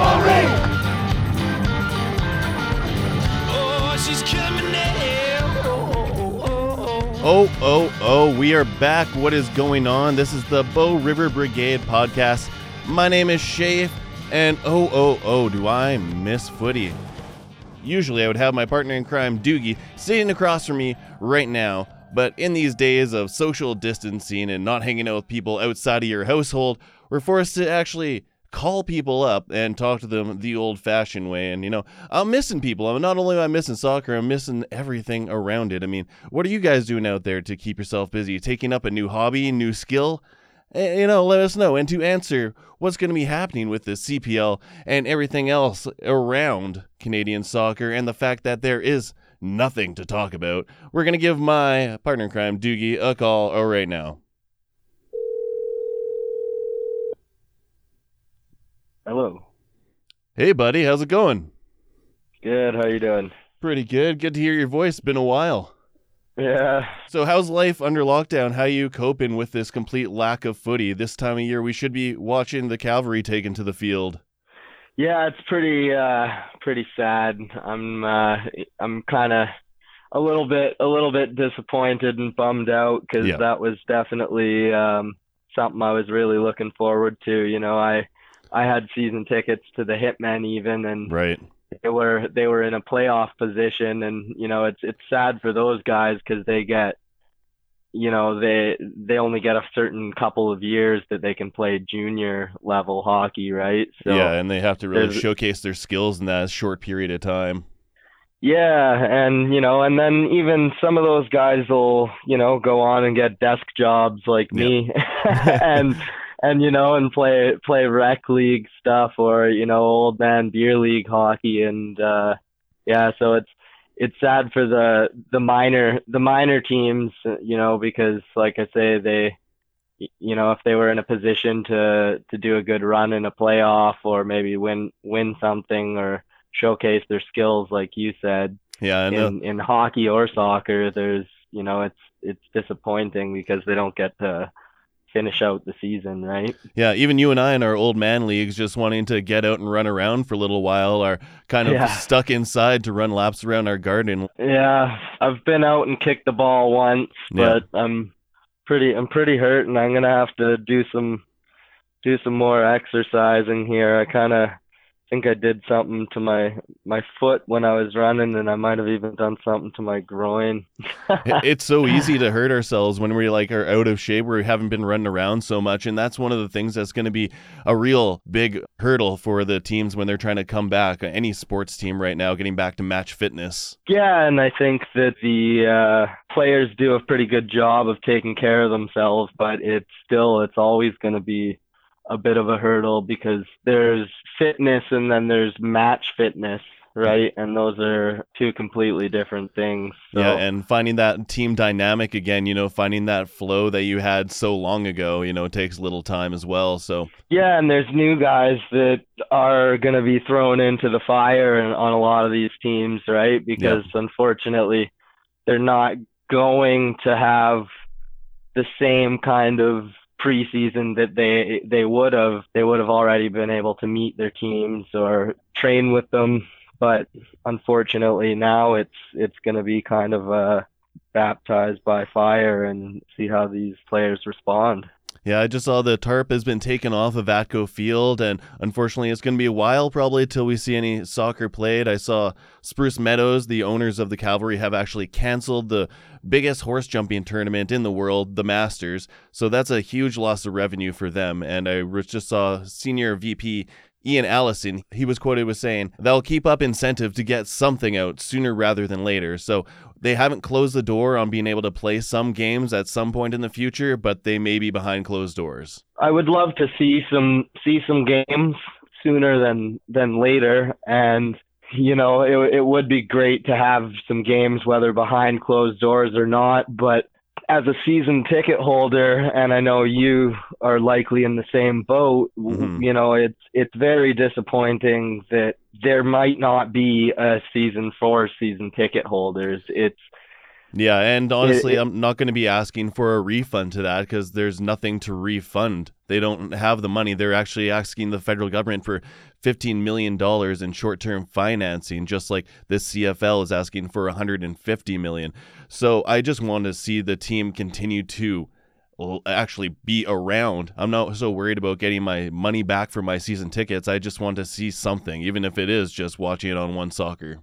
I oh, she's coming now. Oh, oh, oh. Oh, oh, oh, we are back. What is going on? This is the Bow River Brigade podcast. My name is Shafe, and oh, oh, oh, do I miss footy. Usually I would have my partner in crime, Doogie, sitting across from me right now, but in these days of social distancing and not hanging out with people outside of your household, we're forced to actually call people up and talk to them the old fashioned way. And, you know, I'm missing people. I'm not only am I missing soccer, I'm missing everything around it. I mean, what are you guys doing out there to keep yourself busy? Taking up a new hobby, new skill? Eh, You know, let us know. And to answer what's going to be happening with the CPL and everything else around Canadian soccer and the fact that there is nothing to talk about, we're going to give my partner in crime, Doogie, a call right now. Hello. Hey, buddy, how's it going? Good. How you doing? Pretty good. Good to hear your voice. Been a while. Yeah. So, how's life under lockdown? How you coping with this complete lack of footy? This time of year, we should be watching the cavalry taken to the field. Yeah, it's pretty uh pretty sad. I'm uh I'm kind of a little bit a little bit disappointed and bummed out because Yeah. that was definitely um something I was really looking forward to. You know, I I had season tickets to the Hitmen even and Right. they were they were in a playoff position and you know it's it's sad for those guys because they get you know they they only get a certain couple of years that they can play junior level hockey right so yeah, and they have to really showcase their skills in that short period of time. yeah and you know and then even some of those guys will you know go on and get desk jobs like me and and you know and play play rec league stuff or you know old man beer league hockey. And uh yeah so it's it's sad for the the minor the minor teams you know because like i say they you know if they were in a position to to do a good run in a playoff or maybe win win something or showcase their skills like you said Yeah, in in hockey or soccer there's you know it's it's disappointing because they don't get to finish out the season right Yeah, even you and I in our old man leagues, just wanting to get out and run around for a little while, are kind of Yeah. stuck inside to run laps around our garden. yeah i've been out and kicked the ball once Yeah. but i'm pretty i'm pretty hurt and i'm gonna have to do some do some more exercising here i kind of think i did something to my my foot when i was running and i might have even done something to my groin it's so easy to hurt ourselves when we like are out of shape, where we haven't been running around so much, and that's one of the things that's going to be a real big hurdle for the teams when they're trying to come back. Any sports team right now getting back to match fitness. Yeah, and I think that the uh, players do a pretty good job of taking care of themselves, but it's still it's always going to be a bit of a hurdle because there's fitness and then there's match fitness, right? And those are two completely different things. So, Yeah, and finding that team dynamic again, you know, finding that flow that you had so long ago, you know, it takes a little time as well. So Yeah, and there's new guys that are going to be thrown into the fire and on a lot of these teams, right? Because unfortunately, they're not going to have the same kind of preseason that they they would have. They would have already been able to meet their teams or train with them, but unfortunately now it's it's going to be kind of uh, baptized by fire and see how these players respond. Yeah, I just saw the tarp has been taken off of Atco Field, and unfortunately, it's going to be a while probably till we see any soccer played. I saw Spruce Meadows, the owners of the Cavalry, have actually canceled the biggest horse jumping tournament in the world, the Masters. So that's a huge loss of revenue for them. And I just saw Senior VP Ian Allison, he was quoted with saying, They'll keep up incentive to get something out sooner rather than later. So they haven't closed the door on being able to play some games at some point in the future, but they may be behind closed doors. I would love to see some see some games sooner than than later, and you know it it would be great to have some games whether behind closed doors or not. But as a season ticket holder, and I know you are likely in the same boat, w Mhm. you know it's it's very disappointing that there might not be a season for season ticket holders. It's Yeah, and honestly, it, I'm not going to be asking for a refund to that because there's nothing to refund. They don't have the money. They're actually asking the federal government for $15 million in short-term financing, just like this CFL is asking for 150 million. So I just want to see the team continue to actually be around. I'm not so worried about getting my money back for my season tickets. I just want to see something, even if it is just watching it on One Soccer.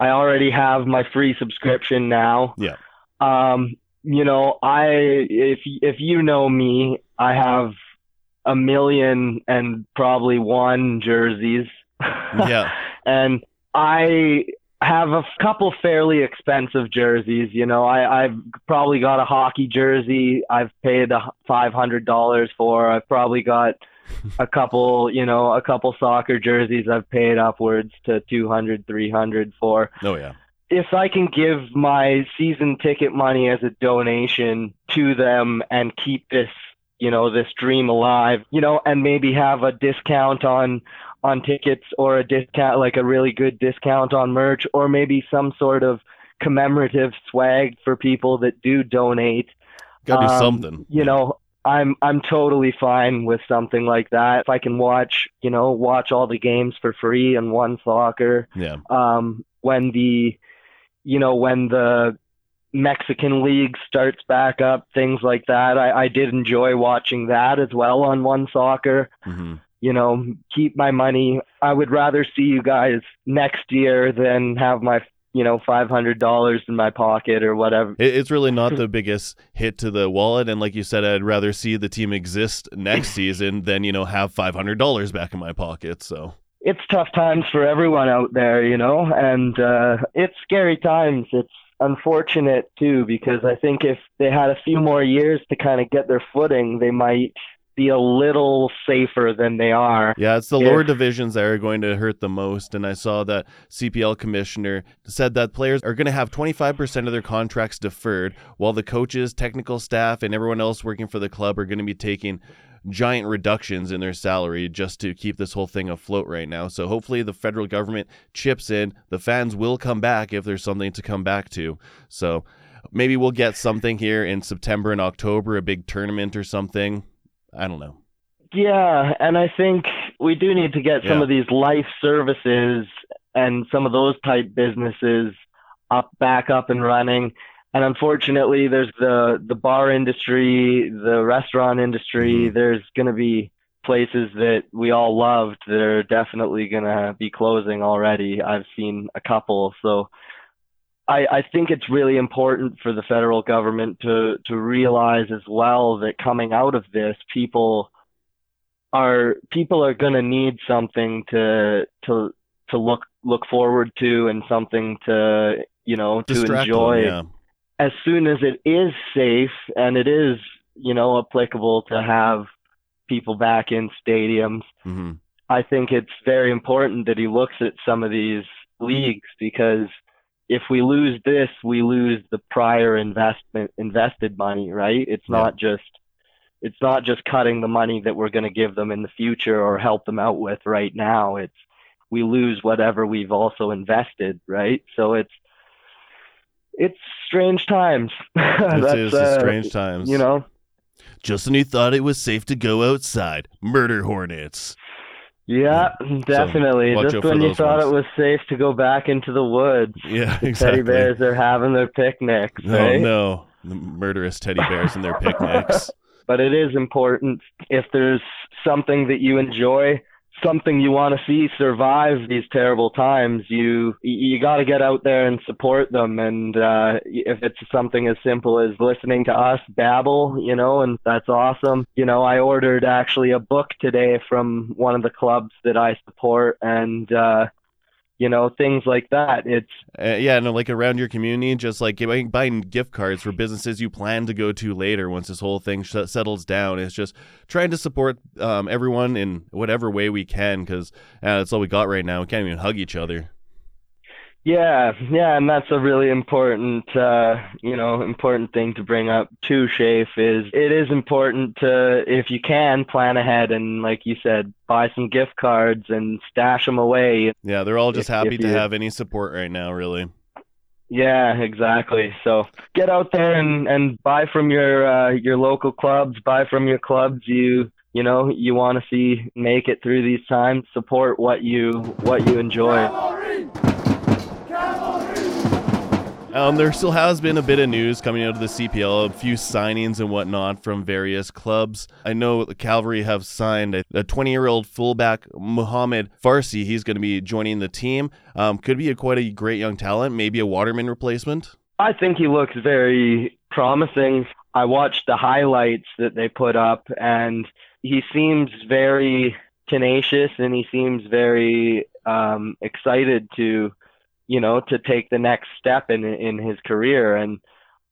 I already have my free subscription now. Yeah. Um, you know, I if if you know me, I have a million and probably one jerseys. Yeah. and I have a couple fairly expensive jerseys. You know, I, I've probably got a hockey jersey. I've paid five hundred dollars for. I've probably got a couple, you know, a couple soccer jerseys. I've paid upwards to 200, 300 for. Oh yeah. If I can give my season ticket money as a donation to them and keep this, you know, this dream alive, you know, and maybe have a discount on on tickets or a discount, like a really good discount on merch, or maybe some sort of commemorative swag for people that do donate. Gotta be um, something. You know, I'm I'm totally fine with something like that. If I can watch, you know, watch all the games for free and one soccer. Yeah. Um, when the, you know, when the Mexican League starts back up, things like that. I, I did enjoy watching that as well on One Soccer. Mm-hmm you know, keep my money. I would rather see you guys next year than have my, you know, five hundred dollars in my pocket or whatever. It's really not the biggest hit to the wallet, and like you said, I'd rather see the team exist next season than you know have five hundred dollars back in my pocket. So it's tough times for everyone out there, you know, and uh, it's scary times. It's unfortunate too because I think if they had a few more years to kind of get their footing, they might be a little safer than they are. Yeah, it's the if, lower divisions that are going to hurt the most. And I saw that CPL commissioner said that players are going to have 25% of their contracts deferred, while the coaches, technical staff, and everyone else working for the club are going to be taking giant reductions in their salary just to keep this whole thing afloat right now. So hopefully the federal government chips in. The fans will come back if there's something to come back to. So maybe we'll get something here in September and October, a big tournament or something. I don't know. Yeah, and I think we do need to get some yeah. of these life services and some of those type businesses up back up and running. And unfortunately, there's the the bar industry, the restaurant industry. Mm-hmm. There's going to be places that we all loved that are definitely going to be closing already. I've seen a couple, so I, I think it's really important for the federal government to to realize as well that coming out of this, people are people are going to need something to to to look look forward to and something to you know Distract to enjoy them, yeah. as soon as it is safe and it is you know applicable to have people back in stadiums. Mm-hmm. I think it's very important that he looks at some of these leagues because if we lose this, we lose the prior investment invested money, right? It's yeah. not just it's not just cutting the money that we're going to give them in the future or help them out with right now. It's we lose whatever we've also invested, right? So it's it's strange times. This is uh, strange times. You know. Just when you thought it was safe to go outside, murder hornets. Yeah, definitely. So Just when you thought ones. it was safe to go back into the woods. Yeah, the exactly. Teddy bears are having their picnics. No, right? no, the murderous teddy bears and their picnics. but it is important if there's something that you enjoy something you want to see survive these terrible times, you you got to get out there and support them. And uh, if it's something as simple as listening to us babble, you know, and that's awesome. You know, I ordered actually a book today from one of the clubs that I support, and uh, you know things like that. It's uh, yeah no like around your community just like buying, gift cards for businesses you plan to go to later once this whole thing sh- settles down. It's just trying to support um, everyone in whatever way we can because uh, that's all we got right now. We can't even hug each other yeah, yeah, and that's a really important, uh, you know, important thing to bring up too, Shafe, is it is important to, if you can, plan ahead and, like you said, buy some gift cards and stash them away. Yeah, they're all just if, happy if to have any support right now, really. Yeah, exactly. So get out there and, and buy from your uh, your local clubs. Buy from your clubs you you know you want to see make it through these times. Support what you what you enjoy. Um, there still has been a bit of news coming out of the CPL, a few signings and whatnot from various clubs. I know the Cavalry have signed a 20 year old fullback, Muhammad Farsi. He's going to be joining the team. Um, could be a quite a great young talent, maybe a Waterman replacement. I think he looks very promising. I watched the highlights that they put up, and he seems very tenacious and he seems very um, excited to you know, to take the next step in in his career. And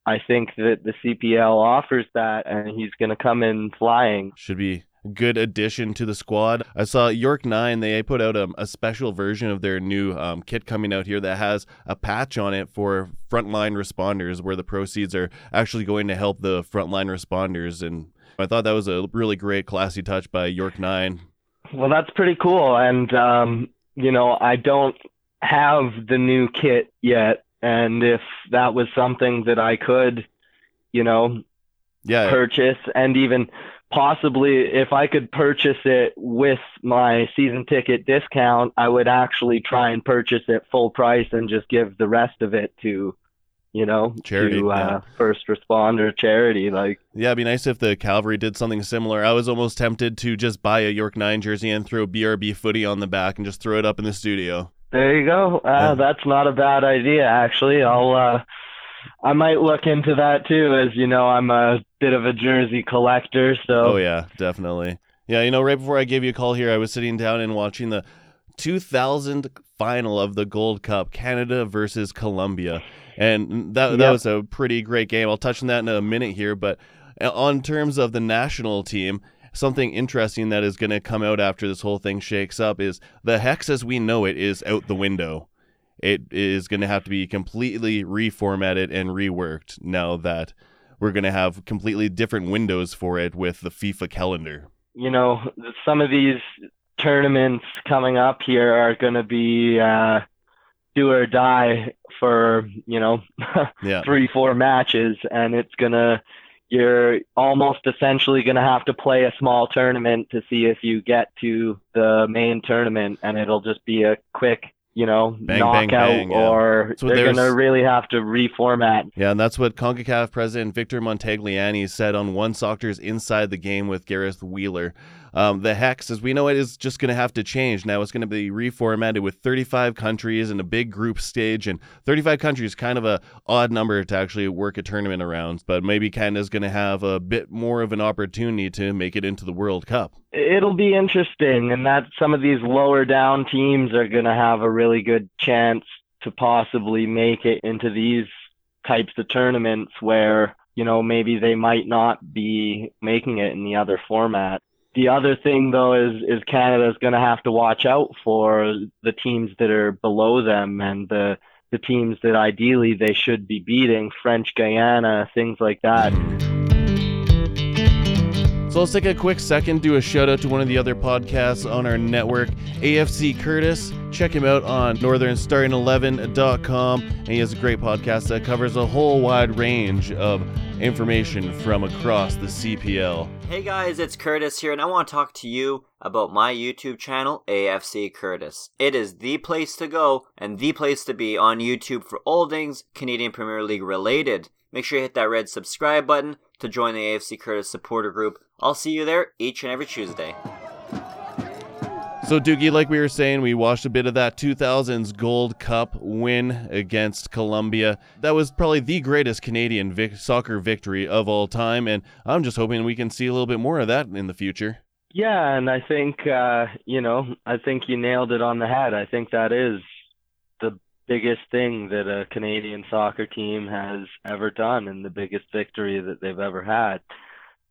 I think that the CPL offers that, and he's going to come in flying. Should be a good addition to the squad. I saw York Nine. They put out a, a special version of their new um, kit coming out here that has a patch on it for frontline responders, where the proceeds are actually going to help the frontline responders. And I thought that was a really great, classy touch by York Nine. Well, that's pretty cool, and um, you know, I don't have the new kit yet, and if that was something that I could, you know, yeah, purchase, and even possibly if I could purchase it with my season ticket discount, I would actually try and purchase it full price and just give the rest of it to you know, charity, to uh, yeah. first responder charity. Like, yeah, it'd be nice if the Cavalry did something similar. I was almost tempted to just buy a York Nine jersey and throw BRB footy on the back and just throw it up in the studio. There you go. Uh, yeah. That's not a bad idea, actually. I'll, uh, I might look into that too, as you know, I'm a bit of a jersey collector. So. Oh yeah, definitely. Yeah, you know, right before I gave you a call here, I was sitting down and watching the 2000 final of the Gold Cup, Canada versus Colombia, and that yep. that was a pretty great game. I'll touch on that in a minute here, but uh, on terms of the national team, something interesting that is going to come out after this whole thing shakes up is the hex as we know it is out the window. It is going to have to be completely reformatted and reworked now that we're going to have completely different windows for it with the FIFA calendar. You know, some of these tournaments coming up here are going to be uh, do or die for, you know, yeah. three, four matches, and it's going to you're almost essentially going to have to play a small tournament to see if you get to the main tournament, and it'll just be a quick, you know, bang, knockout, bang, bang, yeah. or so they're going to really have to reformat. Yeah, and that's what CONCACAF President Victor Montagliani said on One Soccer's Inside the Game with Gareth Wheeler. Um, the hex, as we know it, is just going to have to change. Now it's going to be reformatted with 35 countries and a big group stage. And 35 countries, kind of a odd number to actually work a tournament around. But maybe Canada's going to have a bit more of an opportunity to make it into the World Cup. It'll be interesting, and that some of these lower down teams are going to have a really good chance to possibly make it into these types of tournaments where you know maybe they might not be making it in the other format the other thing though is is Canada's going to have to watch out for the teams that are below them and the the teams that ideally they should be beating, French Guiana, things like that. So let's take a quick second, do a shout out to one of the other podcasts on our network, AFC Curtis. Check him out on northernstarting11.com. And he has a great podcast that covers a whole wide range of information from across the CPL. Hey guys, it's Curtis here, and I want to talk to you about my YouTube channel, AFC Curtis. It is the place to go and the place to be on YouTube for all things Canadian Premier League related. Make sure you hit that red subscribe button to join the AFC Curtis supporter group. I'll see you there each and every Tuesday. So, Doogie, like we were saying, we watched a bit of that 2000s Gold Cup win against Colombia. That was probably the greatest Canadian vic- soccer victory of all time, and I'm just hoping we can see a little bit more of that in the future. Yeah, and I think, uh, you know, I think you nailed it on the head. I think that is the biggest thing that a Canadian soccer team has ever done and the biggest victory that they've ever had.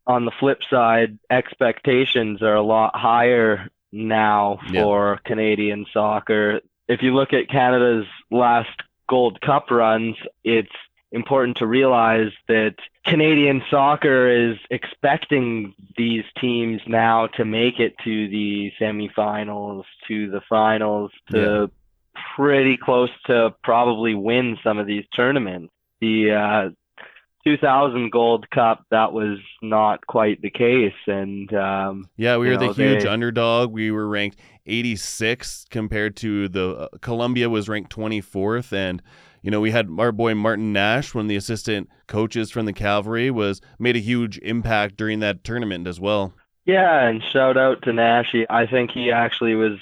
On the flip side, expectations are a lot higher now for yeah. Canadian soccer. If you look at Canada's last Gold Cup runs, it's important to realize that Canadian soccer is expecting these teams now to make it to the semifinals, to the finals, to pretty close to probably win some of these tournaments. The uh, 2000 Gold Cup, that was not quite the case, and um, Yeah, we were the huge they- underdog. We were ranked 86 compared to the uh, Colombia was ranked 24th and you know, we had our boy Martin Nash, one of the assistant coaches from the Cavalry, was made a huge impact during that tournament as well. Yeah, and shout out to Nash. He- I think he actually was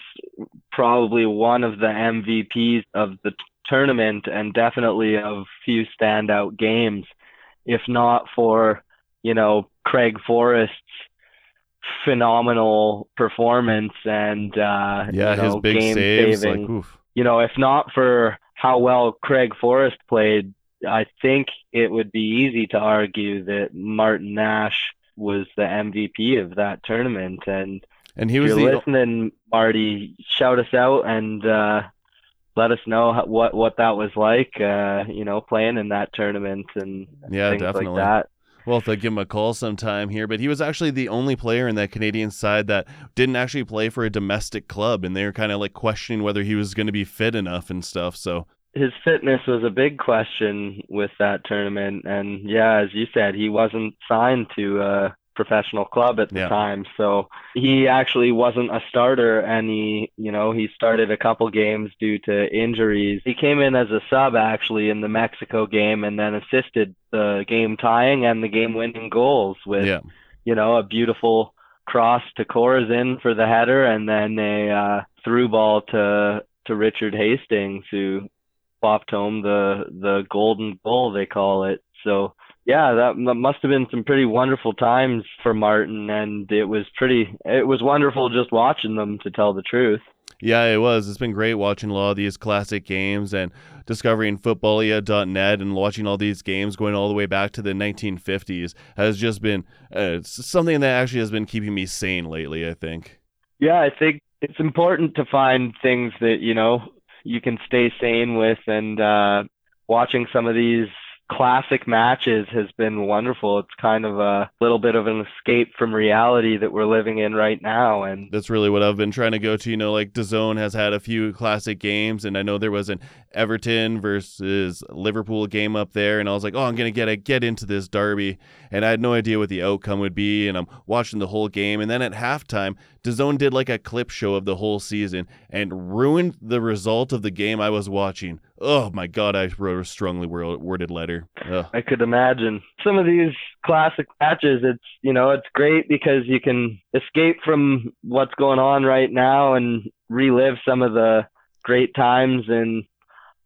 probably one of the MVPs of the t- tournament and definitely of few standout games, if not for, you know, Craig Forrest's phenomenal performance and uh Yeah, his know, big game saves, saving. like oof. you know, if not for how well Craig Forrest played, I think it would be easy to argue that Martin Nash was the MVP of that tournament. And And he was the listening, Marty, shout us out and uh, let us know how, what what that was like. Uh, you know, playing in that tournament and Yeah, things definitely. like that. We'll have to give him a call sometime here, but he was actually the only player in that Canadian side that didn't actually play for a domestic club, and they were kind of like questioning whether he was going to be fit enough and stuff. So his fitness was a big question with that tournament and yeah as you said he wasn't signed to a professional club at the Yeah. time so he actually wasn't a starter and he you know he started a couple games due to injuries he came in as a sub actually in the Mexico game and then assisted the game tying and the game winning goals with yeah, you know, a beautiful cross to Corazzin for the header, and then a uh, through ball to to Richard Hastings, who popped home the the golden goal they call it. So yeah, that, that must have been some pretty wonderful times for Martin, and it was pretty. It was wonderful just watching them, to tell the truth. yeah, it was. It's been great watching a lot of these classic games and discovering footballia.net and watching all these games going all the way back to the 1950s has just been uh, something that actually has been keeping me sane lately. I think. Yeah, I think it's important to find things that, you know, you can stay sane with and uh watching some of these classic matches has been wonderful. It's kind of a little bit of an escape from reality that we're living in right now and That's really what I've been trying to go to. You know, like DAZN has had a few classic games, and I know there was an Everton versus Liverpool game up there, and I was like, oh, I'm gonna get a, get into this derby, and I had no idea what the outcome would be, and I'm watching the whole game, and then at halftime, DAZN did like a clip show of the whole season and ruined the result of the game I was watching. Oh my god, I wrote a strongly worded letter. Ugh. I could imagine some of these classic matches. It's you know it's great because you can escape from what's going on right now and relive some of the great times. And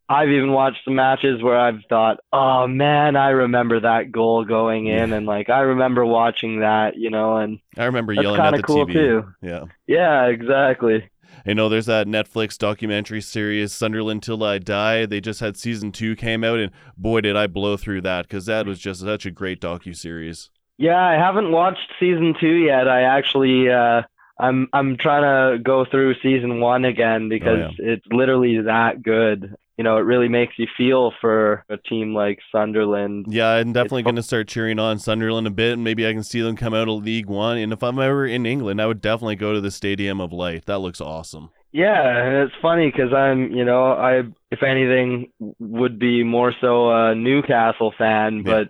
I've even watched some matches where I've thought, oh man, I remember that goal going in, and like I remember watching that, you know, and I remember yelling at kind the of cool TV. too. Yeah. Yeah, exactly. I know there's that Netflix documentary series Sunderland Till I Die. They just had season two came out, and boy did I blow through that because that was just such a great docu series. Yeah, I haven't watched season two yet. I actually, uh, I'm I'm trying to go through season one again because it's literally that good. You know, it really makes you feel for a team like Sunderland. Yeah, I'm definitely going to start cheering on Sunderland a bit, and maybe I can see them come out of League One. And if I'm ever in England, I would definitely go to the Stadium of Light. That looks awesome. Yeah, and it's funny because I'm, you know, I if anything would be more so a Newcastle fan, Yeah. but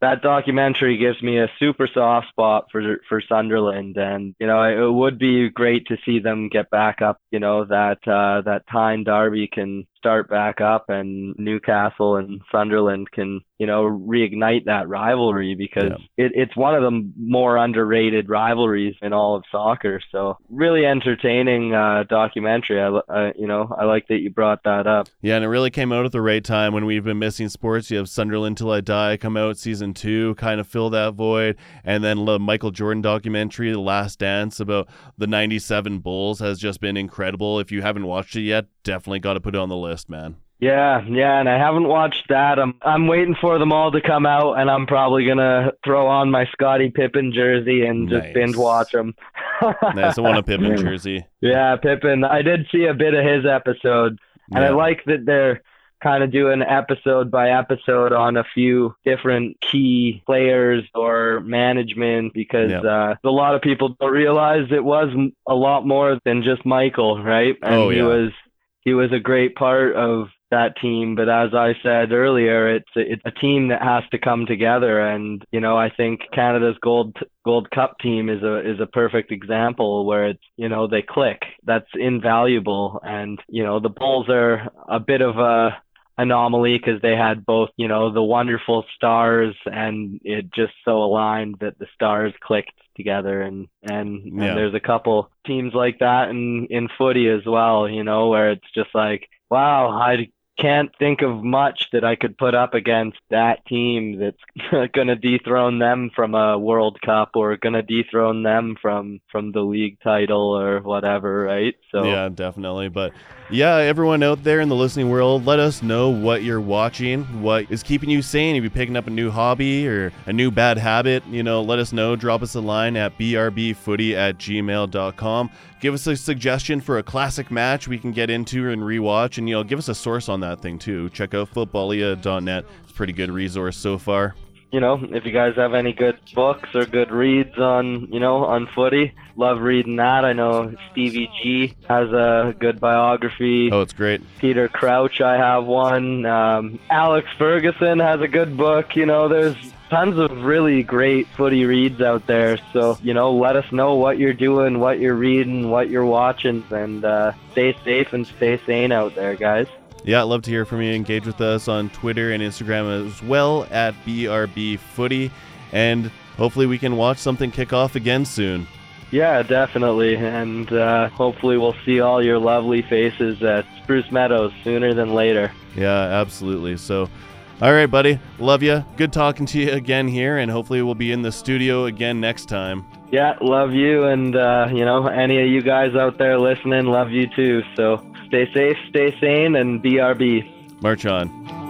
that documentary gives me a super soft spot for for Sunderland, and you know, it would be great to see them get back up. You know, that uh, that Tyne Derby can start back up, and Newcastle and Sunderland can, you know, reignite that rivalry because it, it's one of the more underrated rivalries in all of soccer. So really entertaining uh, documentary. I, uh, you know, I like that you brought that up. Yeah, and it really came out at the right time when we've been missing sports. You have Sunderland Till I Die come out season two, kind of fill that void, and then the Michael Jordan documentary, The Last Dance, about the '97 Bulls, has just been incredible. If you haven't watched it yet, definitely got to put it on the list, man. Yeah, yeah, and I haven't watched that. I'm I'm waiting for them all to come out, and I'm probably gonna throw on my Scottie Pippen jersey and just Nice. binge watch them. Nice. I want a Pippen jersey. Yeah, Pippen. I did see a bit of his episode, and I like that they're kind of doing episode by episode on a few different key players or management because Yeah. uh, a lot of people don't realize it was a lot more than just Michael, right? And Oh, he yeah. was he was a great part of that team. But as I said earlier, it's a, it's a team that has to come together. And you know, I think Canada's gold Gold Cup team is a is a perfect example where it's you know they click. That's invaluable. And you know, the Bulls are a bit of a anomaly because they had both, you know, the wonderful stars and it just so aligned that the stars clicked together and and, Yeah. and there's a couple teams like that in in footy as well, you know, where it's just like, wow, I can't think of much that I could put up against that team that's going to dethrone them from a World Cup or going to dethrone them from from the league title or whatever, right? So Yeah, definitely. But yeah, everyone out there in the listening world, let us know what you're watching, what is keeping you sane. If you're picking up a new hobby or a new bad habit, you know, let us know. Drop us a line at brbfooty at gmail.com. Give us a suggestion for a classic match we can get into and rewatch. And, you know, give us a source on that thing too. Check out footballia.net. It's a pretty good resource so far. you know, if you guys have any good books or good reads on, you know, on footy, love reading that. I know Stevie G has a good biography. Oh, it's great. Peter Crouch, I have one. Um, Alex Ferguson has a good book. You know, there's tons of really great footy reads out there. So, you know, let us know what you're doing, what you're reading, what you're watching, and uh, stay safe and stay sane out there, guys. Yeah, I'd love to hear from you. Engage with us on Twitter and Instagram as well at BRB Footy. And hopefully we can watch something kick off again soon. Yeah, definitely. And uh, hopefully we'll see all your lovely faces at Spruce Meadows sooner than later. Yeah, absolutely. So, all right, buddy. Love you. Good talking to you again here. And hopefully we'll be in the studio again next time. Yeah, love you. And, uh, you know, any of you guys out there listening, love you too. So stay safe, stay sane, and BRB. March on.